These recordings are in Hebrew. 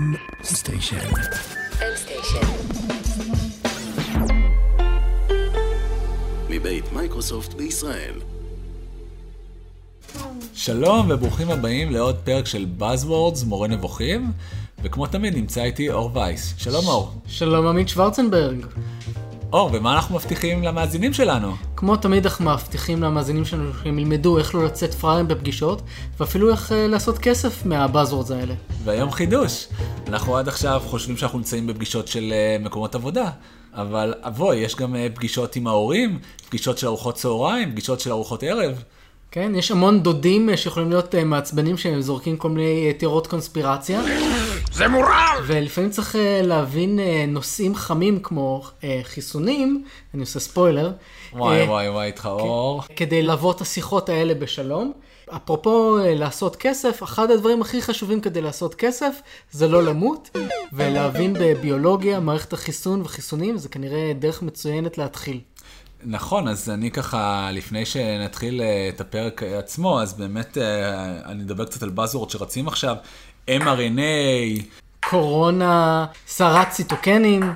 M Station. מבית מייקרוסופט בישראל. שלום וברוכים הבאים לעוד פרק של Buzzwords, מורה נבוכים, וכמו תמיד נמצא איתי אור וייס. שלום אור. שלום עמית שוורצנברג. אור, ומה אנחנו מבטיחים למאזינים שלנו? כמו תמיד אנחנו מבטיחים למאזינים שלנו שהם ילמדו איך לא לצאת פראיירים בפגישות, ואפילו איך uh, לעשות כסף מהבאזוורדס האלה. והיום חידוש. אנחנו עד עכשיו חושבים שאנחנו נמצאים בפגישות של uh, מקומות עבודה, אבל אבוי, יש גם uh, פגישות עם ההורים, פגישות של ארוחות צהריים, פגישות של ארוחות ערב. כן, יש המון דודים שיכולים להיות מעצבנים שהם זורקים כל מיני תיאוריות קונספירציה. זה מורל! ולפעמים צריך להבין נושאים חמים כמו חיסונים, אני עושה ספוילר. וואי וואי וואי, איתך אור. כדי לבוא את השיחות האלה בשלום. אפרופו לעשות כסף, אחד הדברים הכי חשובים כדי לעשות כסף זה לא למות, ולהבין בביולוגיה, מערכת החיסון וחיסונים, זה כנראה דרך מצוינת להתחיל. נכון, אז אני ככה, לפני שנתחיל את הפרק עצמו, אז באמת אני אדבר קצת על באזוורד שרצים עכשיו, mRNA. קורונה, סערת ציטוקנים.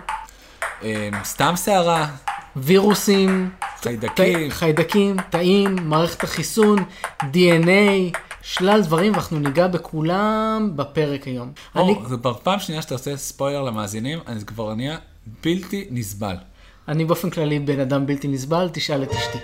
סתם סערה. וירוסים. חיידקים. חיידקים, תאים, מערכת החיסון, DNA. שלל דברים, ואנחנו ניגע בכולם בפרק היום. או, אני... זה כבר פעם שנייה שאתה עושה ספוילר למאזינים, אז זה כבר נהיה בלתי נסבל. אני באופן כללי בן אדם בלתי נסבל, תשאל את אשתי.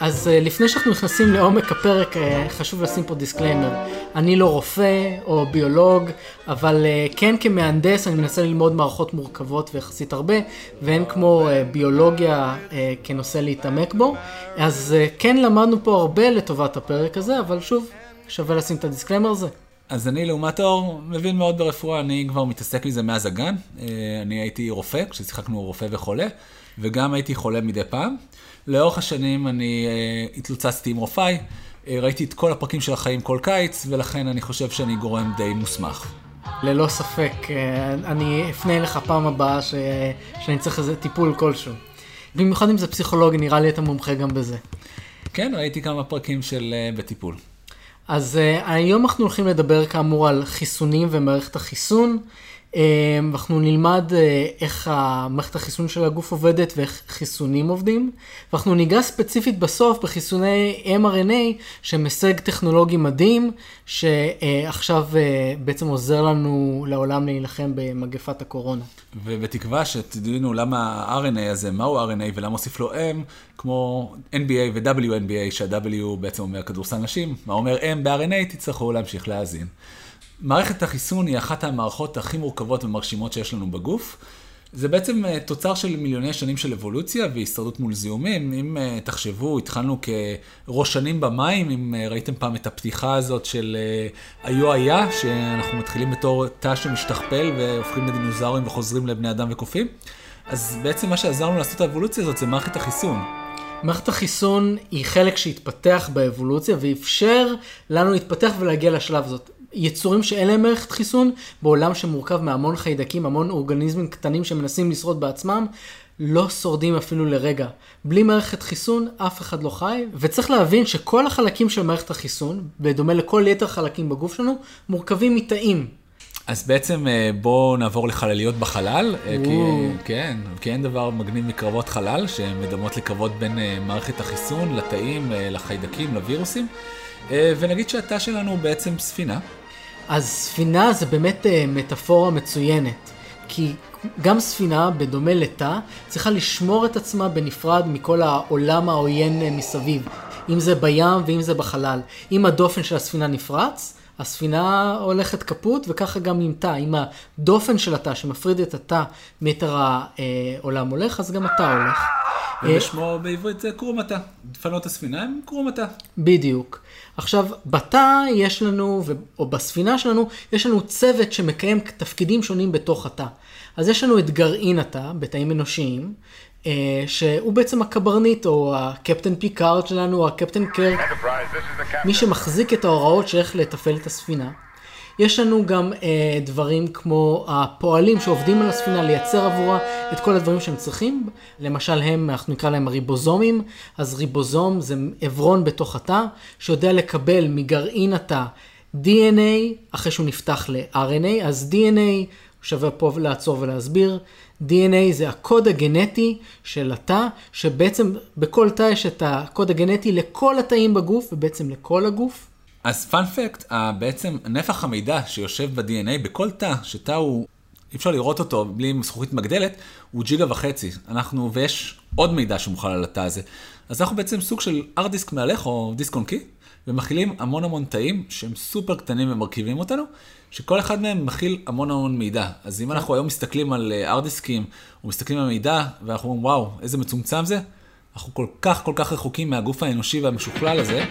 אז לפני שאנחנו נכנסים לעומק הפרק, חשוב לשים פה disclaimer. אני לא רופא או ביולוג, אבל כן כמהנדס אני מנסה ללמוד מערכות מורכבות ויחסית הרבה, ואין כמו ביולוגיה כנושא להתעמק בו. אז כן למדנו פה הרבה לטובת הפרק הזה, אבל שוב, שווה לשים את ה disclaimer הזה. אז אני לעומת אור מבין מאוד ברפואה, אני כבר מתעסק מזה מאז הגן. אני הייתי רופא, כששיחקנו רופא וחולה, וגם הייתי חולה מדי פעם. לאורך השנים אני אה, התלוצצתי עם רופאי, אה, ראיתי את כל הפרקים של החיים כל קיץ, ולכן אני חושב שאני גורם די מוסמך. ללא ספק, uh, אני אפנה אליך פעם הבאה ש... שאני צריך איזה טיפול כלשהו. במיוחד אם זה פסיכולוגי, נראה לי אתה מומחה גם בזה. כן, ראיתי כמה פרקים של בטיפול. אז uh, היום אנחנו הולכים לדבר כאמור על חיסונים ומערכת החיסון. אנחנו נלמד איך המערכת החיסון של הגוף עובדת ואיך חיסונים עובדים. ואנחנו ניגע ספציפית בסוף בחיסוני mRNA, שהם הישג טכנולוגי מדהים, שעכשיו בעצם עוזר לנו לעולם להילחם במגפת הקורונה. ובתקווה שתדעינו למה ה-RNA הזה, מהו RNA ולמה הוסיף לו M, כמו NBA ו-WNBA, שה-W בעצם אומר כדורסל נשים, מה אומר M ב-RNA, תצטרכו להמשיך להאזין. מערכת החיסון היא אחת המערכות הכי מורכבות ומרשימות שיש לנו בגוף. זה בעצם תוצר של מיליוני שנים של אבולוציה והישרדות מול זיהומים. אם תחשבו, התחלנו כראשנים במים, אם ראיתם פעם את הפתיחה הזאת של היו היה, שאנחנו מתחילים בתור תא שמשתכפל והופכים לדינוזאורים וחוזרים לבני אדם וקופים. אז בעצם מה שעזר לנו לעשות את האבולוציה הזאת זה מערכת החיסון. מערכת החיסון היא חלק שהתפתח באבולוציה ואפשר לנו להתפתח ולהגיע לשלב הזאת. יצורים שאין להם מערכת חיסון, בעולם שמורכב מהמון חיידקים, המון אורגניזמים קטנים שמנסים לשרוד בעצמם, לא שורדים אפילו לרגע. בלי מערכת חיסון, אף אחד לא חי, וצריך להבין שכל החלקים של מערכת החיסון, בדומה לכל יתר חלקים בגוף שלנו, מורכבים מתאים. אז בעצם בואו נעבור לחלליות בחלל, כי, כן, כי אין דבר מגניב מקרבות חלל, שמדמות לקרבות בין מערכת החיסון, לתאים, לחיידקים, לווירוסים. ונגיד שהתא שלנו הוא בעצם ספינה. אז ספינה זה באמת מטאפורה מצוינת, כי גם ספינה, בדומה לתא, צריכה לשמור את עצמה בנפרד מכל העולם העוין מסביב, אם זה בים ואם זה בחלל. אם הדופן של הספינה נפרץ, הספינה הולכת כפות, וככה גם עם תא. אם הדופן של התא שמפריד את התא מיתר העולם הולך, אז גם התא הולך. ובשמו בעברית זה קרום התא. דפנות הספינה הם קרום התא. בדיוק. עכשיו, בתא יש לנו, או בספינה שלנו, יש לנו צוות שמקיים תפקידים שונים בתוך התא. אז יש לנו את גרעין התא, בתאים אנושיים, שהוא בעצם הקברניט, או הקפטן פיקארד שלנו, או הקפטן קירק, מי שמחזיק את ההוראות שאיך לתפעל את הספינה. יש לנו גם אה, דברים כמו הפועלים שעובדים על הספינה לייצר עבורה את כל הדברים שהם צריכים. למשל הם, אנחנו נקרא להם הריבוזומים. אז ריבוזום זה עברון בתוך התא, שיודע לקבל מגרעין התא DNA, אחרי שהוא נפתח ל-RNA, אז DNA, שווה פה לעצור ולהסביר, DNA זה הקוד הגנטי של התא, שבעצם בכל תא יש את הקוד הגנטי לכל התאים בגוף, ובעצם לכל הגוף. אז פאנפקט, בעצם נפח המידע שיושב ב-DNA בכל תא, שתא הוא, אי אפשר לראות אותו בלי זכוכית מגדלת, הוא ג'יגה וחצי. אנחנו, ויש עוד מידע שמוכל על התא הזה. אז אנחנו בעצם סוג של ארט דיסק מהלך או דיסק און קי, ומכילים המון המון תאים שהם סופר קטנים ומרכיבים אותנו, שכל אחד מהם מכיל המון המון מידע. אז אם אנחנו היום מסתכלים על ארט דיסקים, או מסתכלים על מידע, ואנחנו אומרים, וואו, איזה מצומצם זה, אנחנו כל כך כל כך רחוקים מהגוף האנושי והמשוכלל הזה.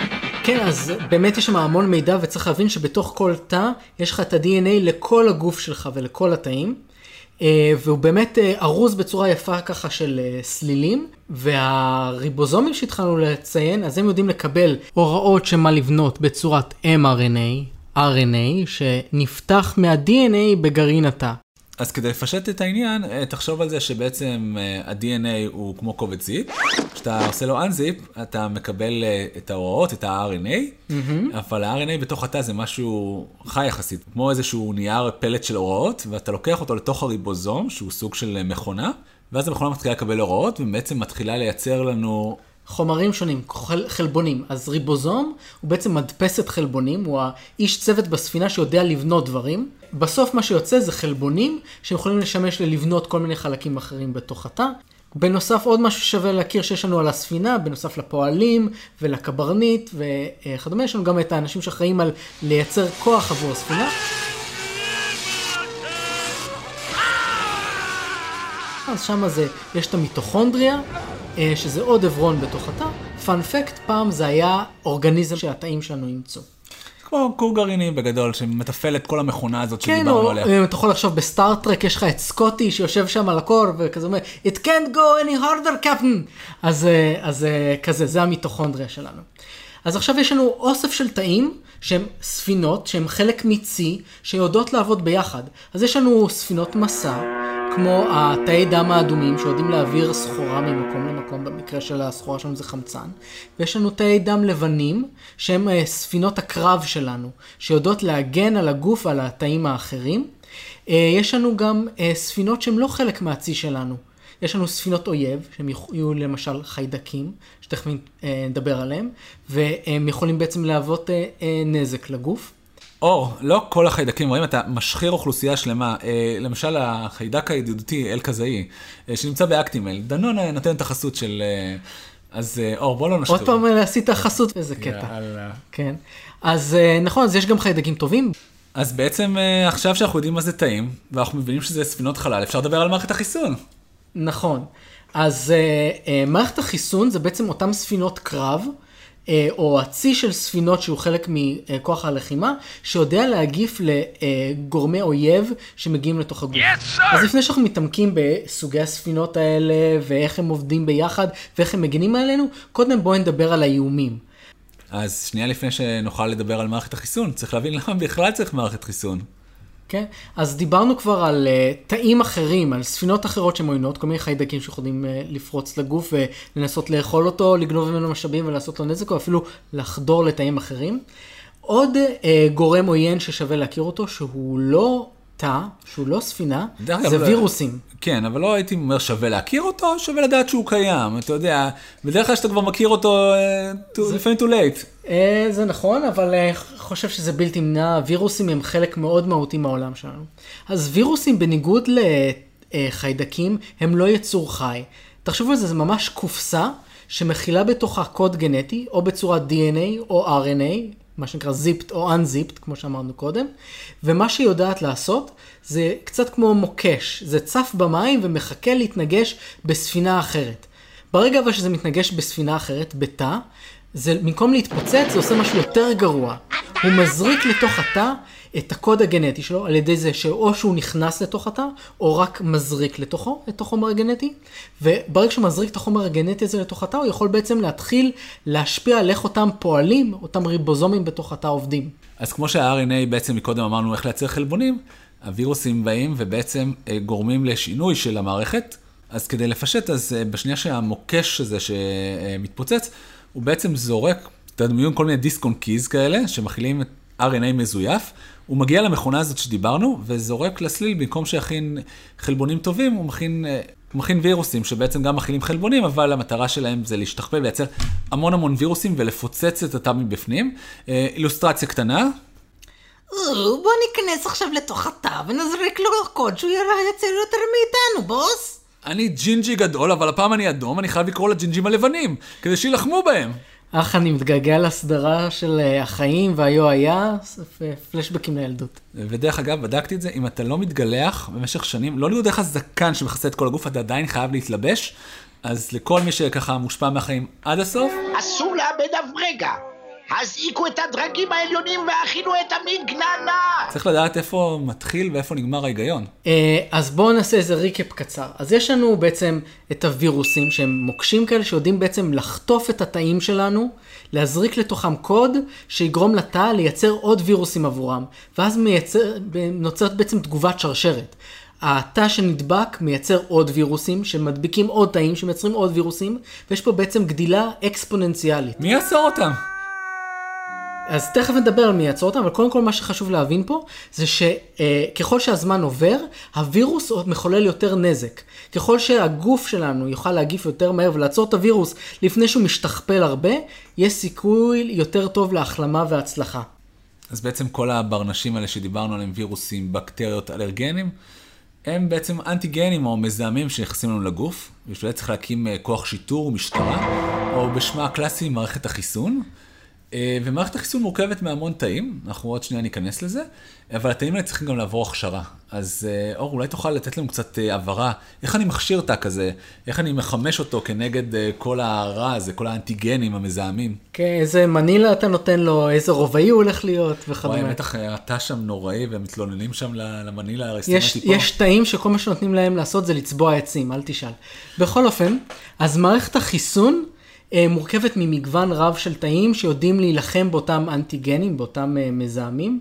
כן, אז באמת יש שם המון מידע, וצריך להבין שבתוך כל תא יש לך את ה-DNA לכל הגוף שלך ולכל התאים. אה, והוא באמת אה, ארוז בצורה יפה ככה של אה, סלילים, והריבוזומים שהתחלנו לציין, אז הם יודעים לקבל הוראות שמה לבנות בצורת mRNA, RNA, שנפתח מה-DNA בגרעין התא. אז כדי לפשט את העניין, אה, תחשוב על זה שבעצם אה, ה-DNA הוא כמו קובץ זיפ, כשאתה עושה לו unzip, אתה מקבל אה, את ההוראות, את ה-RNA, mm-hmm. אבל ה-RNA בתוך התא זה משהו חי יחסית, כמו איזשהו נייר פלט של הוראות, ואתה לוקח אותו לתוך הריבוזום, שהוא סוג של מכונה, ואז המכונה מתחילה לקבל הוראות, ובעצם מתחילה לייצר לנו חומרים שונים, חל, חלבונים. אז ריבוזום הוא בעצם מדפסת חלבונים, הוא האיש צוות בספינה שיודע לבנות דברים. בסוף מה שיוצא זה חלבונים שיכולים לשמש ללבנות כל מיני חלקים אחרים בתוך התא. בנוסף עוד משהו שווה להכיר שיש לנו על הספינה, בנוסף לפועלים ולקברניט וכדומה, יש לנו גם את האנשים שאחראים על לייצר כוח עבור הספינה. אז שם זה, יש את המיטוכונדריה, אה, שזה עוד עברון בתוך התא. פאנפקט, פעם זה היה אורגניזם שהתאים שלנו אימצו. כמו כור גרעיני בגדול, שמתפעל את כל המכונה הזאת כן, שדיברנו עליה. כן, אתה יכול לחשוב בסטארט-טרק, יש לך את סקוטי שיושב שם על הקור, וכזה אומר, It can't go any harder, captain. אז, אה, אז אה, כזה, זה המיטוכונדריה שלנו. אז עכשיו יש לנו אוסף של תאים שהם ספינות, שהם חלק מצי, שיודעות לעבוד ביחד. אז יש לנו ספינות מסע, כמו התאי דם האדומים שיודעים להעביר סחורה ממקום למקום, במקרה של הסחורה שלנו זה חמצן, ויש לנו תאי דם לבנים, שהם אה, ספינות הקרב שלנו, שיודעות להגן על הגוף ועל התאים האחרים. אה, יש לנו גם אה, ספינות שהן לא חלק מהצי שלנו. יש לנו ספינות אויב, שהם יהיו למשל חיידקים, שתכף נדבר עליהם, והם יכולים בעצם להוות נזק לגוף. אור, לא כל החיידקים רואים, אתה משחיר אוכלוסייה שלמה. אה, למשל, החיידק הידידותי, אל קזאי, אה, שנמצא באקטימל, דנון נותן את החסות של... אה, אז אה, אור, בוא לא נשחיר. עוד פעם עשית חסות, איזה קטע. יאללה. כן. אז אה, נכון, אז יש גם חיידקים טובים. אז בעצם אה, עכשיו שאנחנו יודעים מה זה טעים, ואנחנו מבינים שזה ספינות חלל, אפשר לדבר על מערכת החיסון. נכון. אז אה, אה, מערכת החיסון זה בעצם אותן ספינות קרב. אה, או הצי של ספינות שהוא חלק מכוח הלחימה, שיודע להגיף לגורמי אויב שמגיעים לתוך הגוף. Yes, אז לפני שאנחנו מתעמקים בסוגי הספינות האלה, ואיך הם עובדים ביחד, ואיך הם מגינים עלינו, קודם בואו נדבר על האיומים. אז שנייה לפני שנוכל לדבר על מערכת החיסון, צריך להבין למה בכלל צריך מערכת חיסון. כן? אז דיברנו כבר על uh, תאים אחרים, על ספינות אחרות שהן עוינות, כל מיני חיידקים שיכולים uh, לפרוץ לגוף ולנסות לאכול אותו, לגנוב ממנו משאבים ולעשות לו נזק, או אפילו לחדור לתאים אחרים. עוד uh, גורם עוין ששווה להכיר אותו, שהוא לא תא, שהוא לא ספינה, זה וירוסים. כן, אבל לא הייתי אומר שווה להכיר אותו, שווה לדעת שהוא קיים. אתה יודע, בדרך כלל שאתה כבר מכיר אותו, זה... לפעמים too late. זה נכון, אבל אני חושב שזה בלתי נמנע, וירוסים הם חלק מאוד מהותי מהעולם שלנו. אז וירוסים, בניגוד לחיידקים, הם לא יצור חי. תחשבו על זה, זה ממש קופסה שמכילה בתוכה קוד גנטי, או בצורת DNA או RNA, מה שנקרא זיפט או אנזיפט, כמו שאמרנו קודם, ומה שהיא יודעת לעשות זה קצת כמו מוקש, זה צף במים ומחכה להתנגש בספינה אחרת. ברגע אבל שזה מתנגש בספינה אחרת, בתא, זה במקום להתפוצץ זה עושה משהו יותר גרוע. הוא מזריק לתוך התא את הקוד הגנטי שלו על ידי זה שאו שהוא נכנס לתוך התא, או רק מזריק לתוכו את החומר הגנטי, וברגע שהוא מזריק את החומר הגנטי הזה לתוך התא, הוא יכול בעצם להתחיל להשפיע על איך אותם פועלים, אותם ריבוזומים בתוך התא עובדים. אז כמו שה-RNA בעצם מקודם אמרנו איך לייצר חלבונים, הווירוסים באים ובעצם אה, גורמים לשינוי של המערכת. אז כדי לפשט, אז אה, בשנייה שהמוקש הזה שמתפוצץ, הוא בעצם זורק, תדמיון כל מיני דיסק און קיז כאלה, שמכילים את RNA מזויף, הוא מגיע למכונה הזאת שדיברנו, וזורק לסליל, במקום שיכין חלבונים טובים, הוא מכין, אה, הוא מכין וירוסים, שבעצם גם מכינים חלבונים, אבל המטרה שלהם זה להשתכפל ולייצר המון המון וירוסים ולפוצץ את התא מבפנים. אה, אילוסטרציה קטנה, בוא ניכנס עכשיו לתוך התא ונזריק לו קוד שהוא ייצר יותר מאיתנו, בוס. אני ג'ינג'י גדול, אבל הפעם אני אדום, אני חייב לקרוא לג'ינג'ים הלבנים, כדי שיילחמו בהם. אך אני מתגעגע לסדרה של אה, החיים והיו היה, פלשבקים לילדות. ודרך אגב, בדקתי את זה, אם אתה לא מתגלח במשך שנים, לא יהיה לך זקן שמכסה את כל הגוף, אתה עדיין חייב להתלבש. אז לכל מי שככה מושפע מהחיים עד הסוף, אסור לאבד אף רגע. הזעיקו את הדרגים העליונים והכינו את המגננה! צריך לדעת איפה מתחיל ואיפה נגמר ההיגיון. אה, אז בואו נעשה איזה ריקאפ קצר. אז יש לנו בעצם את הווירוסים שהם מוקשים כאלה שיודעים בעצם לחטוף את התאים שלנו, להזריק לתוכם קוד שיגרום לתא לייצר עוד וירוסים עבורם, ואז מייצר, נוצרת בעצם תגובת שרשרת. התא שנדבק מייצר עוד וירוסים שמדביקים עוד תאים שמייצרים עוד וירוסים, ויש פה בעצם גדילה אקספוננציאלית. מי יעצור אותם? אז תכף נדבר על מי יעצור אותם, אבל קודם כל מה שחשוב להבין פה, זה שככל שהזמן עובר, הווירוס מחולל יותר נזק. ככל שהגוף שלנו יוכל להגיף יותר מהר ולעצור את הווירוס לפני שהוא משתכפל הרבה, יש סיכוי יותר טוב להחלמה והצלחה. אז בעצם כל הברנשים האלה שדיברנו עליהם, וירוסים, בקטריות, אלרגנים, הם בעצם אנטיגנים או מזהמים שנכנסים לנו לגוף, בשביל זה צריך להקים אה, כוח שיטור, משטרה, או בשמה הקלאסי מערכת החיסון. אה, ומערכת החיסון מורכבת מהמון תאים, אנחנו עוד שנייה ניכנס לזה, אבל התאים האלה צריכים גם לעבור הכשרה. אז אה, אור, אולי תוכל לתת לנו קצת אה, הבהרה, איך אני מכשיר תא כזה, איך אני מחמש אותו כנגד כל הרע הזה, כל האנטיגנים המזהמים. כן, איזה מנילה אתה נותן לו, איזה רובעי הוא הולך להיות וכדומה. וואי, בטח התא שם נוראי, והם מתלוננים שם למנילה הרסימטי פה. יש תאים שכל מה שנותנים להם לעשות זה לצבוע עצים, אל תשאל. בכל אופן, אז מערכת החיסון, מורכבת ממגוון רב של תאים שיודעים להילחם באותם אנטיגנים, באותם אה, מזהמים.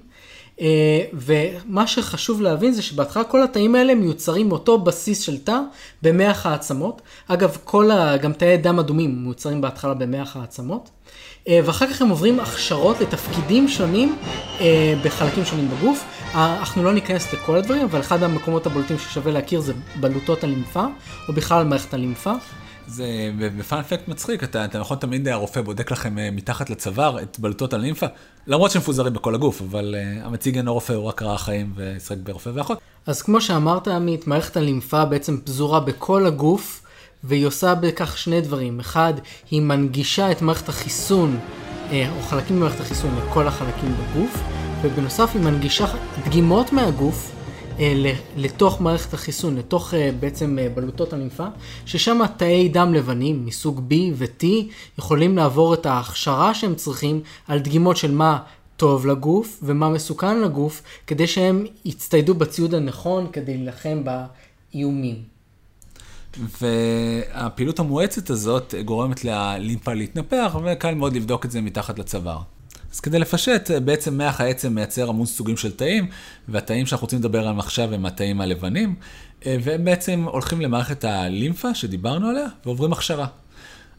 אה, ומה שחשוב להבין זה שבהתחלה כל התאים האלה מיוצרים מאותו בסיס של תא במח העצמות. אגב, כל ה... גם תאי דם אדומים מיוצרים בהתחלה במח העצמות. ואחר כך הם עוברים הכשרות לתפקידים שונים בחלקים שונים בגוף. אנחנו לא ניכנס לכל הדברים, אבל אחד המקומות הבולטים ששווה להכיר זה בלוטות הלימפה, או בכלל מערכת הלימפה. זה בפאנפקט מצחיק, אתה, אתה נכון תמיד הרופא בודק לכם אה, מתחת לצוואר את בלוטות הלימפה, למרות שהם מפוזרים בכל הגוף, אבל uh, המציג אינו רופא, הוא רק ראה חיים וישחק ברופא ואחות. אז כמו שאמרת עמית, מערכת הלימפה בעצם פזורה בכל הגוף, והיא עושה בכך שני דברים. אחד, היא מנגישה את מערכת החיסון, אה, או חלקים ממערכת החיסון לכל החלקים בגוף, ובנוסף היא מנגישה דגימות מהגוף לתוך מערכת החיסון, לתוך אה, בעצם אה, בלוטות הלימפה, ששם תאי דם לבנים מסוג B ו-T יכולים לעבור את ההכשרה שהם צריכים על דגימות של מה טוב לגוף ומה מסוכן לגוף, כדי שהם יצטיידו בציוד הנכון כדי להילחם באיומים. והפעילות המואצת הזאת גורמת ללימפה להתנפח, וקל מאוד לבדוק את זה מתחת לצוואר. אז כדי לפשט, בעצם מח העצם מייצר המון סוגים של תאים, והתאים שאנחנו רוצים לדבר עליהם עכשיו הם התאים הלבנים, והם בעצם הולכים למערכת הלימפה שדיברנו עליה, ועוברים הכשרה.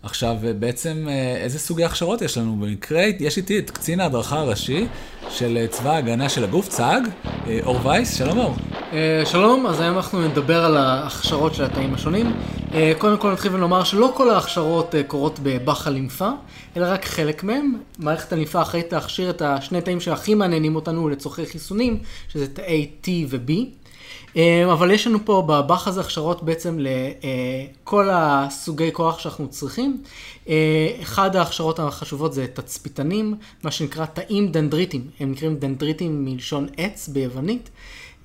עכשיו, בעצם איזה סוגי הכשרות יש לנו? במקרה, יש איתי את קצין ההדרכה הראשי של צבא ההגנה של הגוף, צה"ג, אור וייס, שלום אור. שלום, אז היום אנחנו נדבר על ההכשרות של התאים השונים. קודם כל נתחיל ונאמר שלא כל ההכשרות קורות בבאח הלימפה, אלא רק חלק מהם. מערכת הלימפה אחראית להכשיר את השני תאים שהכי מעניינים אותנו לצורכי חיסונים, שזה תאי T ו-B. אה, אבל יש לנו פה בבאח הזה הכשרות בעצם לכל הסוגי כוח שאנחנו צריכים. אה, אחד ההכשרות החשובות זה תצפיתנים, מה שנקרא תאים דנדריטים. הם נקראים דנדריטים מלשון עץ ביוונית.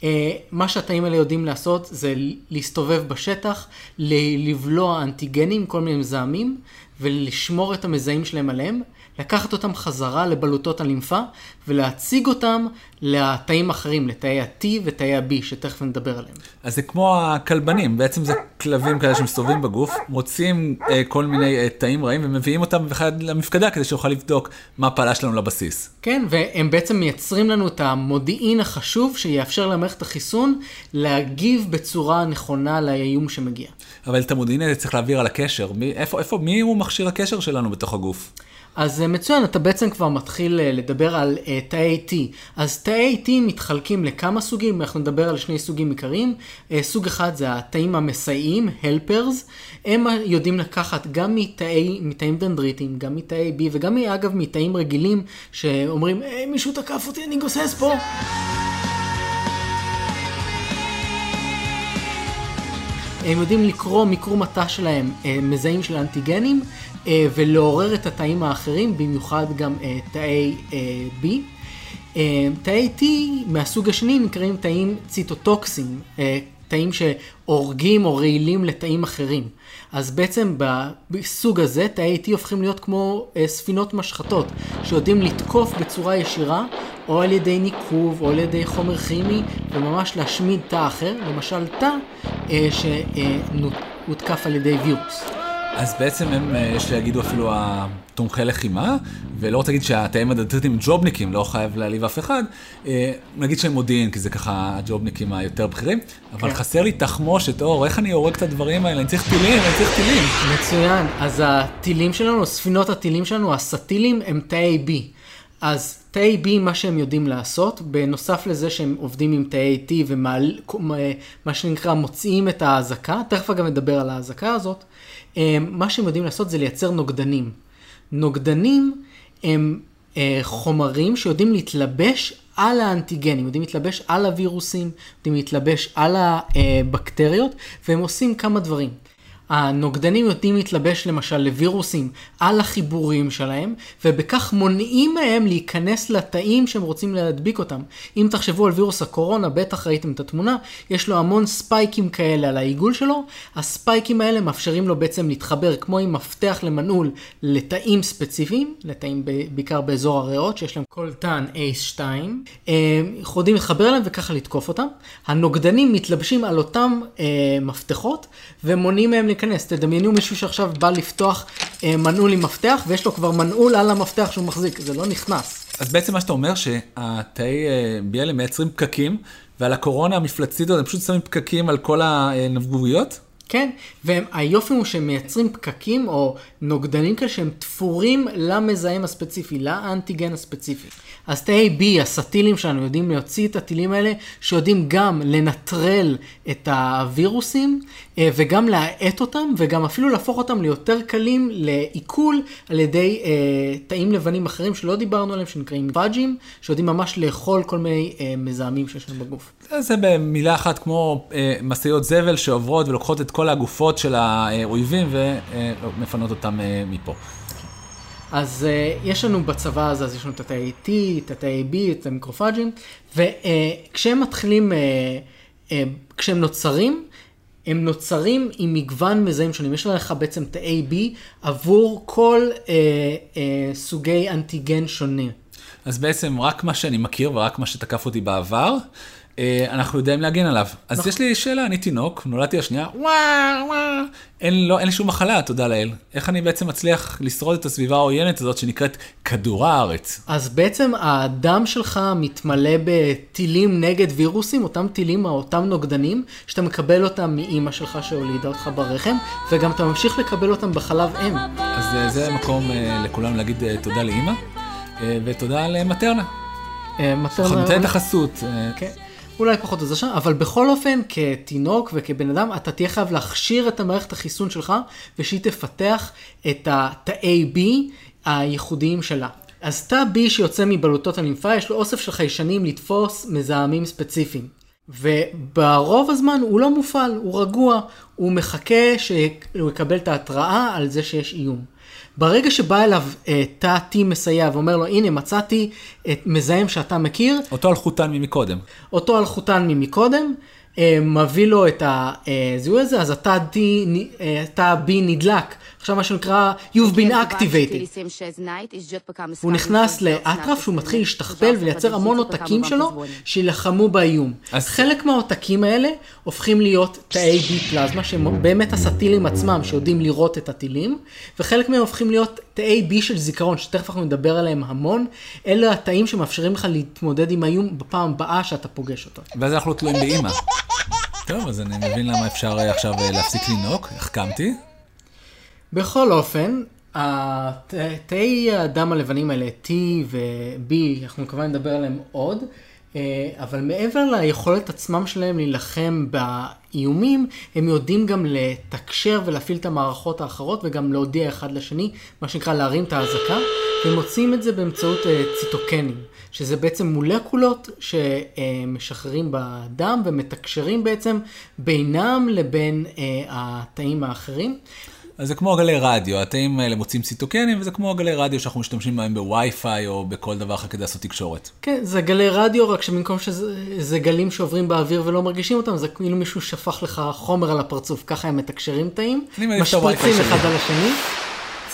אה, מה שהתאים האלה יודעים לעשות זה להסתובב בשטח, לבלוע אנטיגנים, כל מיני מזהמים, ולשמור את המזהים שלהם עליהם, לקחת אותם חזרה לבלוטות הלימפה ולהציג אותם לתאים אחרים, לתאי ה-T ותאי ה-B, שתכף נדבר עליהם. אז זה כמו הכלבנים, בעצם זה כלבים כאלה שמסתובבים בגוף, מוצאים אה, כל מיני אה, תאים רעים ומביאים אותם בכלל למפקדה כדי שיוכל לבדוק מה הפעלה שלנו לבסיס. כן, והם בעצם מייצרים לנו את המודיעין החשוב שיאפשר למערכת החיסון להגיב בצורה נכונה לאיום שמגיע. אבל את המודיעין הזה צריך להעביר על הקשר, מי, איפה, איפה, מי הוא מכשיר הקשר שלנו בתוך הגוף? אז אה, מצוין, אתה בעצם כבר מתחיל אה, לדבר על uh, תאי T. אז תאי T מתחלקים לכמה סוגים, אנחנו נדבר על שני סוגים עיקריים. Uh, סוג אחד זה התאים המסייעים, helpers. הם יודעים לקחת גם מתאי, מתאים דנדריטיים, גם מתאי B וגם אגב מתאים רגילים שאומרים, hey, מישהו תקף אותי, אני גוסס פה. הם יודעים לקרוא מיקרום התא שלהם מזהים של אנטיגנים ולעורר את התאים האחרים, במיוחד גם אה, תאי B. תאי T מהסוג השני נקראים תאים ציטוטוקסים, תאים שהורגים או רעילים לתאים אחרים. אז בעצם בסוג הזה תאי T הופכים להיות כמו ספינות משחטות, שיודעים לתקוף בצורה ישירה או על ידי ניקוב או על ידי חומר כימי וממש להשמיד תא אחר, למשל תא אה, שהותקף על ידי וירוס. אז בעצם הם, אה, יש שיגידו אפילו התומכי לחימה, ולא רוצה להגיד שהתאים הדתיים ג'ובניקים, לא חייב להעליב אף אחד, אה, נגיד שהם מודיעין, כי זה ככה הג'ובניקים היותר בכירים, אבל כן. חסר לי תחמושת, אור, איך אני הורג את הדברים האלה? אני צריך טילים, אני צריך טילים. מצוין, אז הטילים שלנו, ספינות הטילים שלנו, הסטילים, הם תאי B. אז תאי B, מה שהם יודעים לעשות, בנוסף לזה שהם עובדים עם תאי T ומה שנקרא מוציאים את האזעקה, תכף אגב נדבר על האזעקה הזאת, מה שהם יודעים לעשות זה לייצר נוגדנים. נוגדנים הם אה, חומרים שיודעים להתלבש על האנטיגנים, יודעים להתלבש על הווירוסים, יודעים להתלבש על הבקטריות, והם עושים כמה דברים. הנוגדנים יודעים להתלבש למשל לווירוסים על החיבורים שלהם, ובכך מונעים מהם להיכנס לתאים שהם רוצים להדביק אותם. אם תחשבו על וירוס הקורונה, בטח ראיתם את התמונה, יש לו המון ספייקים כאלה על העיגול שלו, הספייקים האלה מאפשרים לו בעצם להתחבר כמו עם מפתח למנעול לתאים ספציפיים, לתאים בעיקר באזור הריאות, שיש להם קולטן ACE2, יכולים להתחבר אליהם וככה לתקוף אותם. הנוגדנים מתלבשים על אותם אה, מפתחות ומונעים מהם להיכנס. תדמיינו מישהו שעכשיו בא לפתוח אה, מנעול עם מפתח, ויש לו כבר מנעול על המפתח שהוא מחזיק, זה לא נכנס. אז בעצם מה שאתה אומר, שהתאי אה, ביאלה מייצרים פקקים, ועל הקורונה המפלצית הזאת הם פשוט שמים פקקים על כל הנבגוביות? כן, והיופי הוא שהם מייצרים פקקים או נוגדנים כאלה שהם תפורים למזהם הספציפי, לאנטיגן הספציפי. אז תאי B, הסטילים שלנו, יודעים להוציא את הטילים האלה, שיודעים גם לנטרל את הווירוסים, אה, וגם להאט אותם, וגם אפילו להפוך אותם ליותר קלים לעיכול על ידי אה, תאים לבנים אחרים שלא דיברנו עליהם, שנקראים פאג'ים, שיודעים ממש לאכול כל מיני אה, מזהמים שיש להם בגוף. זה במילה אחת כמו אה, משאיות זבל שעוברות ולוקחות את כל הגופות של האויבים ומפנות אותם אה, מפה. אז uh, יש לנו בצבא הזה, אז יש לנו את התאי T, את התאי B, את המיקרופאג'ים, וכשהם uh, מתחילים, uh, uh, כשהם נוצרים, הם נוצרים עם מגוון מזהים שונים. יש לך בעצם תאי B עבור כל uh, uh, סוגי אנטיגן שונים. אז בעצם רק מה שאני מכיר ורק מה שתקף אותי בעבר, אה, אנחנו יודעים להגן עליו. אז נכון. יש לי שאלה, אני תינוק, נולדתי השנייה, וואו, וואו, אין, לא, אין לי שום מחלה, תודה לאל. איך אני בעצם מצליח לשרוד את הסביבה העוינת הזאת שנקראת כדור הארץ? אז בעצם הדם שלך מתמלא בטילים נגד וירוסים, אותם טילים, אותם נוגדנים, שאתה מקבל אותם מאימא שלך שהולידה אותך ברחם, וגם אתה ממשיך לקבל אותם בחלב אם. אז אה, זה המקום אה, לכולם להגיד תודה לאימא, ותודה למטרנה. מטרנה... נותן את החסות. כן. אולי פחות עוזר שם, אבל בכל אופן, כתינוק וכבן אדם, אתה תהיה חייב להכשיר את המערכת החיסון שלך, ושהיא תפתח את התאי B הייחודיים שלה. אז תא B שיוצא מבלוטות הלימפה, יש לו אוסף של חיישנים לתפוס מזהמים ספציפיים. וברוב הזמן הוא לא מופעל, הוא רגוע, הוא מחכה שהוא יקבל את ההתראה על זה שיש איום. ברגע שבא אליו אה, תא T מסייע ואומר לו, הנה מצאתי את מזהם שאתה מכיר. אותו אלחוטן ממקודם. אותו אלחוטן ממקודם, אה, מביא לו את הזיהוי הזה, אז התא B נדלק עכשיו מה שנקרא You've been activated. הוא נכנס לאטרף שהוא מתחיל להשתכפל ולייצר המון עותקים שלו שילחמו באיום. אז חלק מהעותקים האלה הופכים להיות תאי B פלזמה שהם באמת הסטילים עצמם שיודעים לראות את הטילים וחלק מהם הופכים להיות תאי B של זיכרון שתכף אנחנו נדבר עליהם המון. אלה התאים שמאפשרים לך להתמודד עם האיום בפעם הבאה שאתה פוגש אותו. ואז אנחנו תלויים באימא. טוב, אז אני מבין למה אפשר עכשיו להפסיק לנהוג, החכמתי. בכל אופן, תאי הדם הלבנים האלה, T ו-B, אנחנו כמובן נדבר עליהם עוד, אה, אבל מעבר ליכולת עצמם שלהם להילחם באיומים, הם יודעים גם לתקשר ולהפעיל את המערכות האחרות וגם להודיע אחד לשני, מה שנקרא להרים את האזעקה, והם מוצאים את זה באמצעות אה, ציטוקנים, שזה בעצם מולקולות שמשחררים בדם ומתקשרים בעצם בינם לבין אה, התאים האחרים. אז זה כמו גלי רדיו, התאים האלה מוצאים ציטוקנים, וזה כמו גלי רדיו שאנחנו משתמשים בהם בווי-פיי או בכל דבר אחר כדי לעשות תקשורת. כן, זה גלי רדיו, רק שבמקום שזה זה גלים שעוברים באוויר ולא מרגישים אותם, זה כאילו מישהו שפך לך חומר על הפרצוף, ככה הם מתקשרים תאים, משפריצים. אחד על השני.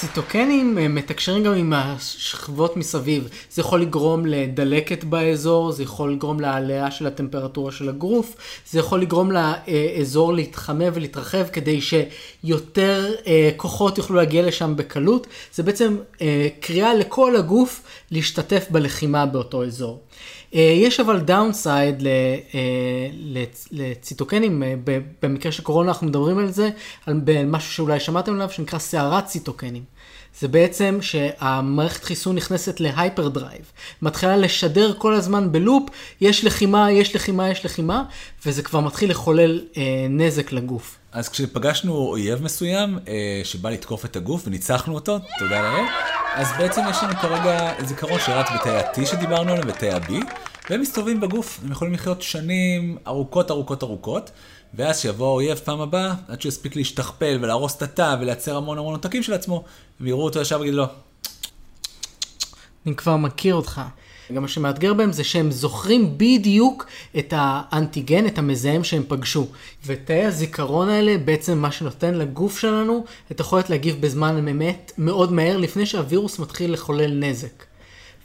ציטוקנים הם מתקשרים גם עם השכבות מסביב. זה יכול לגרום לדלקת באזור, זה יכול לגרום להעלאה של הטמפרטורה של הגוף, זה יכול לגרום לאזור להתחמם ולהתרחב כדי שיותר אה, כוחות יוכלו להגיע לשם בקלות. זה בעצם אה, קריאה לכל הגוף להשתתף בלחימה באותו אזור. אה, יש אבל downside לציטוקנים, אה, במקרה של קורונה אנחנו מדברים על זה, על משהו שאולי שמעתם עליו, שנקרא סערת ציטוקנים. זה בעצם שהמערכת חיסון נכנסת ל hyperdrive, מתחילה לשדר כל הזמן בלופ, יש לחימה, יש לחימה, יש לחימה, וזה כבר מתחיל לחולל אה, נזק לגוף. אז כשפגשנו אויב מסוים אה, שבא לתקוף את הגוף וניצחנו אותו, תודה לאל, אז בעצם יש לנו כרגע זיכרון שרץ בתאי ה-T שדיברנו עליהם ותאי ה-B, והם מסתובבים בגוף, הם יכולים לחיות שנים ארוכות ארוכות ארוכות, ואז שיבוא האויב פעם הבאה, עד שהוא יספיק להשתכפל ולהרוס את התא ולייצר המון המון עותקים של עצמו, ויראו אותו ישר ויגידו לו, אני כבר מכיר אותך. גם מה שמאתגר בהם זה שהם זוכרים בדיוק את האנטיגן, את המזהם שהם פגשו. ותאי הזיכרון האלה בעצם מה שנותן לגוף שלנו את היכולת להגיב בזמן אמת מאוד מהר לפני שהווירוס מתחיל לחולל נזק.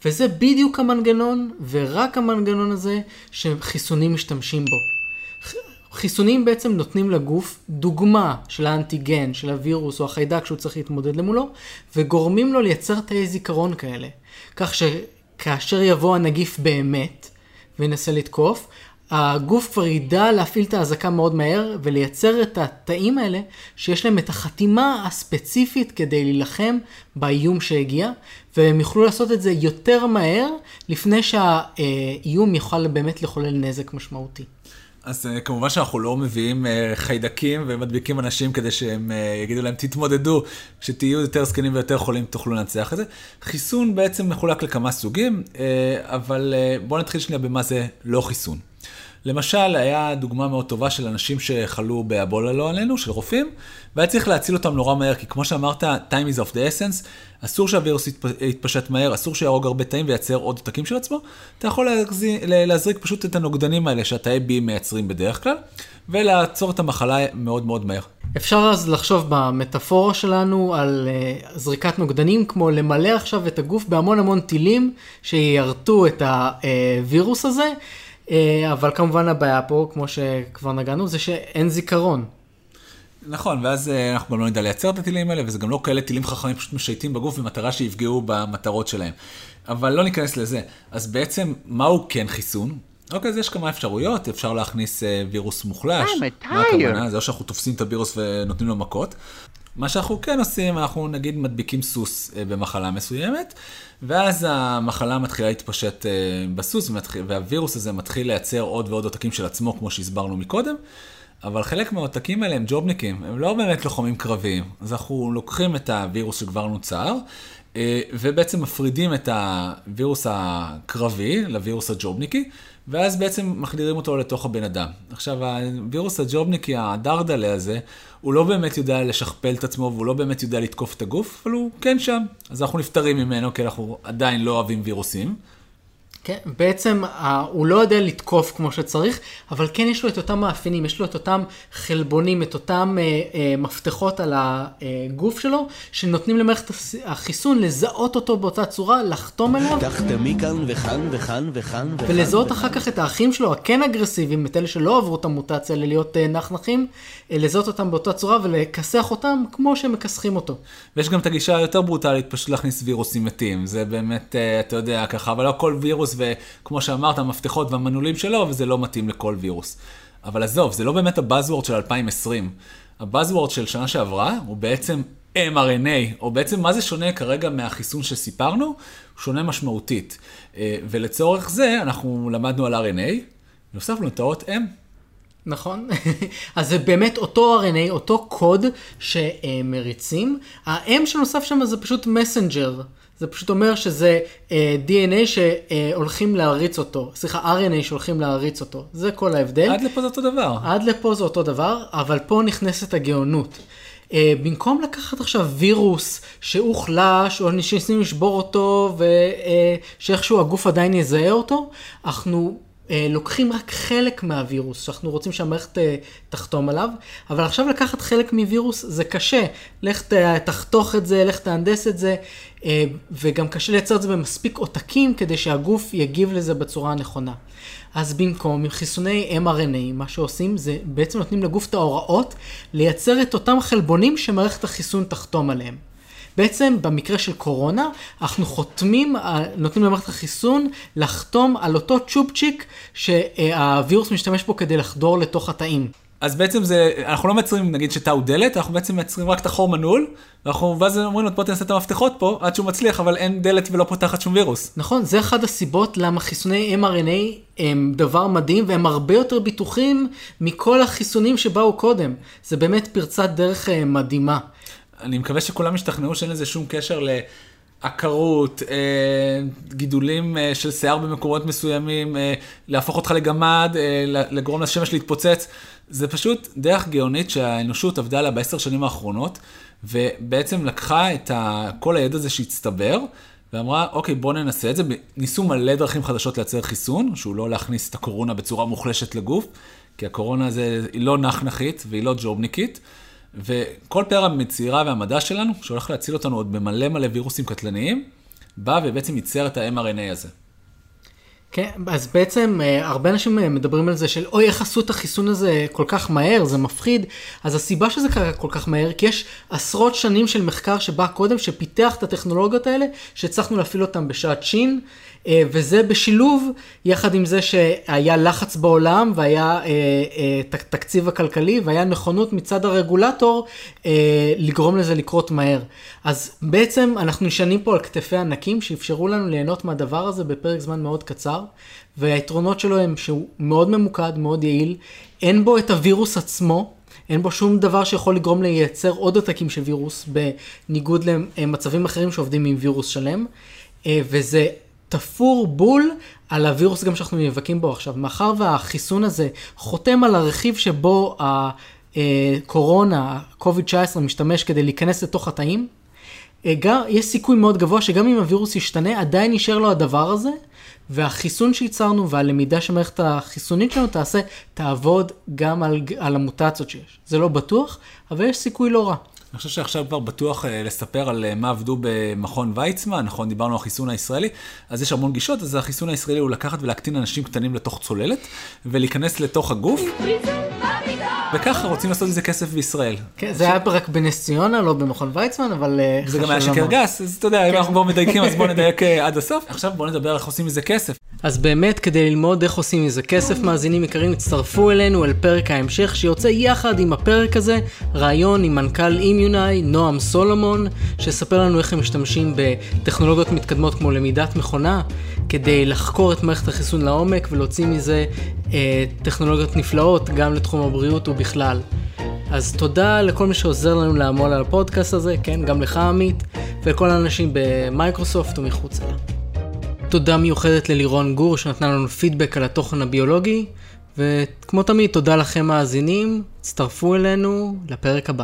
וזה בדיוק המנגנון, ורק המנגנון הזה, שחיסונים משתמשים בו. חיסונים בעצם נותנים לגוף דוגמה של האנטיגן, של הווירוס או החיידק שהוא צריך להתמודד למולו, וגורמים לו לייצר תאי זיכרון כאלה. כך שכאשר יבוא הנגיף באמת וינסה לתקוף, הגוף כבר ידע להפעיל את האזעקה מאוד מהר ולייצר את התאים האלה שיש להם את החתימה הספציפית כדי להילחם באיום שהגיע, והם יוכלו לעשות את זה יותר מהר לפני שהאיום יוכל באמת לחולל נזק משמעותי. אז אה, כמובן שאנחנו לא מביאים אה, חיידקים ומדביקים אנשים כדי שהם אה, יגידו להם תתמודדו, כשתהיו יותר זקנים ויותר חולים תוכלו לנצח את זה. חיסון בעצם מחולק לכמה סוגים, אבל בואו נתחיל שנייה במה זה לא חיסון. למשל, היה דוגמה מאוד טובה של אנשים שחלו באבולה לא עלינו, של רופאים, והיה צריך להציל אותם נורא מהר, כי כמו שאמרת, time is of the essence, אסור שהווירוס יתפ- יתפשט מהר, אסור שיהרוג הרבה תאים וייצר עוד עותקים של עצמו, אתה יכול להזי- ל- להזריק פשוט את הנוגדנים האלה שהתאי B מייצרים בדרך כלל, ולעצור את המחלה מאוד מאוד מהר. אפשר אז לחשוב במטאפורה שלנו על uh, זריקת נוגדנים, כמו למלא עכשיו את הגוף בהמון המון טילים שיירטו את הווירוס הזה, uh, אבל כמובן הבעיה פה, כמו שכבר נגענו, זה שאין זיכרון. נכון, ואז אה, אנחנו גם לא נדע לייצר את הטילים האלה, וזה גם לא כאלה טילים חכמים פשוט משייטים בגוף במטרה שיפגעו במטרות שלהם. אבל לא ניכנס לזה. אז בעצם, מהו כן חיסון? אוקיי, אז יש כמה אפשרויות, אפשר להכניס אה, וירוס מוחלש. מה הכוונה? זה לא שאנחנו תופסים את הווירוס ונותנים לו מכות. מה שאנחנו כן עושים, אנחנו נגיד מדביקים סוס אה, במחלה מסוימת, ואז המחלה מתחילה להתפשט אה, בסוס, והווירוס הזה מתחיל לייצר עוד ועוד עותקים של עצמו, כמו שהסברנו מקודם. אבל חלק מהעותקים האלה הם ג'ובניקים, הם לא באמת לוחמים קרביים. אז אנחנו לוקחים את הווירוס שכבר נוצר, ובעצם מפרידים את הווירוס הקרבי לווירוס הג'ובניקי, ואז בעצם מחדירים אותו לתוך הבן אדם. עכשיו, הווירוס הג'ובניקי, הדרדלה הזה, הוא לא באמת יודע לשכפל את עצמו, והוא לא באמת יודע לתקוף את הגוף, אבל הוא כן שם. אז אנחנו נפטרים ממנו, כי אנחנו עדיין לא אוהבים וירוסים. כן, בעצם אה, הוא לא יודע לתקוף כמו שצריך, אבל כן יש לו את אותם מאפיינים, יש לו את אותם חלבונים, את אותם אה, אה, מפתחות על הגוף שלו, שנותנים למערכת החיסון לזהות אותו באותה צורה, לחתום עליו, תחתמי כאן וכאן וכאן וכאן וכאן. ולזהות. אחר כך את האחים שלו, הכן אגרסיביים, את אלה שלא עברו את המוטציה ללהיות אה, נחנחים, אה, לזהות אותם באותה צורה ולכסח אותם כמו שהם מכסחים אותו. ויש גם את הגישה היותר ברוטלית, פשוט להכניס וירוסים מתים. זה באמת, אה, אתה יודע, ככה, אבל לא כל וירוס, וכמו שאמרת, המפתחות והמנעולים שלו, וזה לא מתאים לכל וירוס. אבל עזוב, זה לא באמת הבאזוורד של 2020. הבאזוורד של שנה שעברה, הוא בעצם mRNA, או בעצם מה זה שונה כרגע מהחיסון שסיפרנו? הוא שונה משמעותית. אה, ולצורך זה אנחנו למדנו על RNA, והוספנו את האות M. נכון. אז זה באמת אותו RNA, אותו קוד שמריצים. ה-M שנוסף שם זה פשוט מסנג'ר. זה פשוט אומר שזה uh, DNA שהולכים להריץ אותו, סליחה, RNA שהולכים להריץ אותו, זה כל ההבדל. עד לפה זה אותו דבר. עד לפה זה אותו דבר, אבל פה נכנסת הגאונות. Uh, במקום לקחת עכשיו וירוס שהוחלש, או שניסינו לשבור אותו, ושאיכשהו uh, הגוף עדיין יזהה אותו, אנחנו אה, לוקחים רק חלק מהווירוס, שאנחנו רוצים שהמערכת אה, תחתום עליו, אבל עכשיו לקחת חלק מווירוס זה קשה. לך תחתוך את זה, לך תהנדס את זה, אה, וגם קשה לייצר את זה במספיק עותקים כדי שהגוף יגיב לזה בצורה הנכונה. אז במקום עם חיסוני mRNA, מה שעושים זה בעצם נותנים לגוף את ההוראות לייצר את אותם חלבונים שמערכת החיסון תחתום עליהם. בעצם במקרה של קורונה, אנחנו חותמים, נותנים למערכת החיסון לחתום על אותו צ'ופצ'יק שהווירוס משתמש בו כדי לחדור לתוך התאים. אז בעצם זה, אנחנו לא מייצרים נגיד שתאו דלת, אנחנו בעצם מייצרים רק את החור מנעול, ואנחנו ואז אומרים לו בוא תנסה את המפתחות פה עד שהוא מצליח, אבל אין דלת ולא פותחת שום וירוס. נכון, זה אחת הסיבות למה חיסוני mRNA הם דבר מדהים והם הרבה יותר ביטוחים מכל החיסונים שבאו קודם. זה באמת פרצת דרך אה, מדהימה. אני מקווה שכולם ישתכנעו שאין לזה שום קשר לעקרות, אה, גידולים אה, של שיער במקומות מסוימים, אה, להפוך אותך לגמד, לגרום לשמש להתפוצץ. זה פשוט דרך גאונית שהאנושות עבדה עליה בעשר שנים האחרונות, ובעצם לקחה את כל הידע הזה שהצטבר, ואמרה, אוקיי, בואו ננסה את זה. ניסו מלא דרכים חדשות לייצר חיסון, שהוא לא להכניס את הקורונה בצורה מוחלשת לגוף, כי הקורונה זה, היא לא נחנחית והיא לא ג'ובניקית. וכל פר המצעירה והמדע שלנו, שהולך להציל אותנו עוד במלא מלא וירוסים קטלניים, בא ובעצם ייצר את ה-mRNA הזה. כן, אז בעצם אה, הרבה אנשים אה, מדברים על זה של אוי, איך עשו את החיסון הזה כל כך מהר, זה מפחיד. אז הסיבה שזה קרה כל כך מהר, כי יש עשרות שנים של מחקר שבא קודם, שפיתח את הטכנולוגיות האלה, שהצלחנו להפעיל אותם בשעת שין. אה, וזה בשילוב, יחד עם זה שהיה לחץ בעולם והיה אה, אה, תקציב הכלכלי והיה נכונות מצד הרגולטור לגרום לזה לקרות מהר. אז בעצם אנחנו נשענים פה על כתפי ענקים שאפשרו לנו ליהנות מהדבר הזה בפרק זמן מאוד קצר, והיתרונות שלו הם שהוא מאוד ממוקד, מאוד יעיל, אין בו את הווירוס עצמו. אין בו שום דבר שיכול לגרום לייצר עוד עותקים של וירוס, בניגוד למצבים אחרים שעובדים עם וירוס שלם. וזה תפור בול על הווירוס גם שאנחנו נאבקים בו עכשיו. מאחר והחיסון הזה חותם על הרכיב שבו הקורונה, COVID-19, משתמש כדי להיכנס לתוך התאים, אה, יש סיכוי מאוד גבוה שגם אם הווירוס ישתנה, עדיין יישאר לו הדבר הזה, והחיסון שייצרנו והלמידה שמערכת החיסונית שלנו תעשה, תעבוד גם על, על המוטציות שיש. זה לא בטוח, אבל יש סיכוי לא רע. אני חושב שעכשיו כבר בטוח אה, לספר על אה, מה עבדו במכון ויצמן, נכון, דיברנו על החיסון הישראלי, אז יש המון גישות, אז החיסון הישראלי הוא לקחת ולהקטין אנשים קטנים לתוך צוללת, ולהיכנס לתוך הגוף. וככה רוצים לעשות איזה כסף בישראל. כן, זה היה רק בנס ציונה, לא במכון ויצמן, אבל... אה, זה גם היה שקר גס, אז אתה יודע, אם כן. אנחנו כבר מדייקים, אז בואו נדייק עד הסוף. עכשיו בואו נדבר על איך עושים מזה כסף. אז באמת, כדי ללמוד איך עושים מזה כסף, מאזינים יקרים, הצטרפו אלינו אל פרק ההמשך, שיוצא יחד עם הפרק הזה, ראיון עם מנכ"ל אימיונאי, נועם סולומון, שיספר לנו איך הם משתמשים בטכנולוגיות מתקדמות כמו למידת מכונה, כדי לחקור את מערכת החיסון לעומק ולהוציא מזה אה, טכנולוגיות נפלאות גם לתחום הבריאות ובכלל. אז תודה לכל מי שעוזר לנו לעמול על הפודקאסט הזה, כן, גם לך עמית, ולכל האנשים במייקרוסופט ומחוץ לה. תודה מיוחדת ללירון גור שנתנה לנו פידבק על התוכן הביולוגי, וכמו תמיד, תודה לכם מאזינים, הצטרפו אלינו לפרק הבא.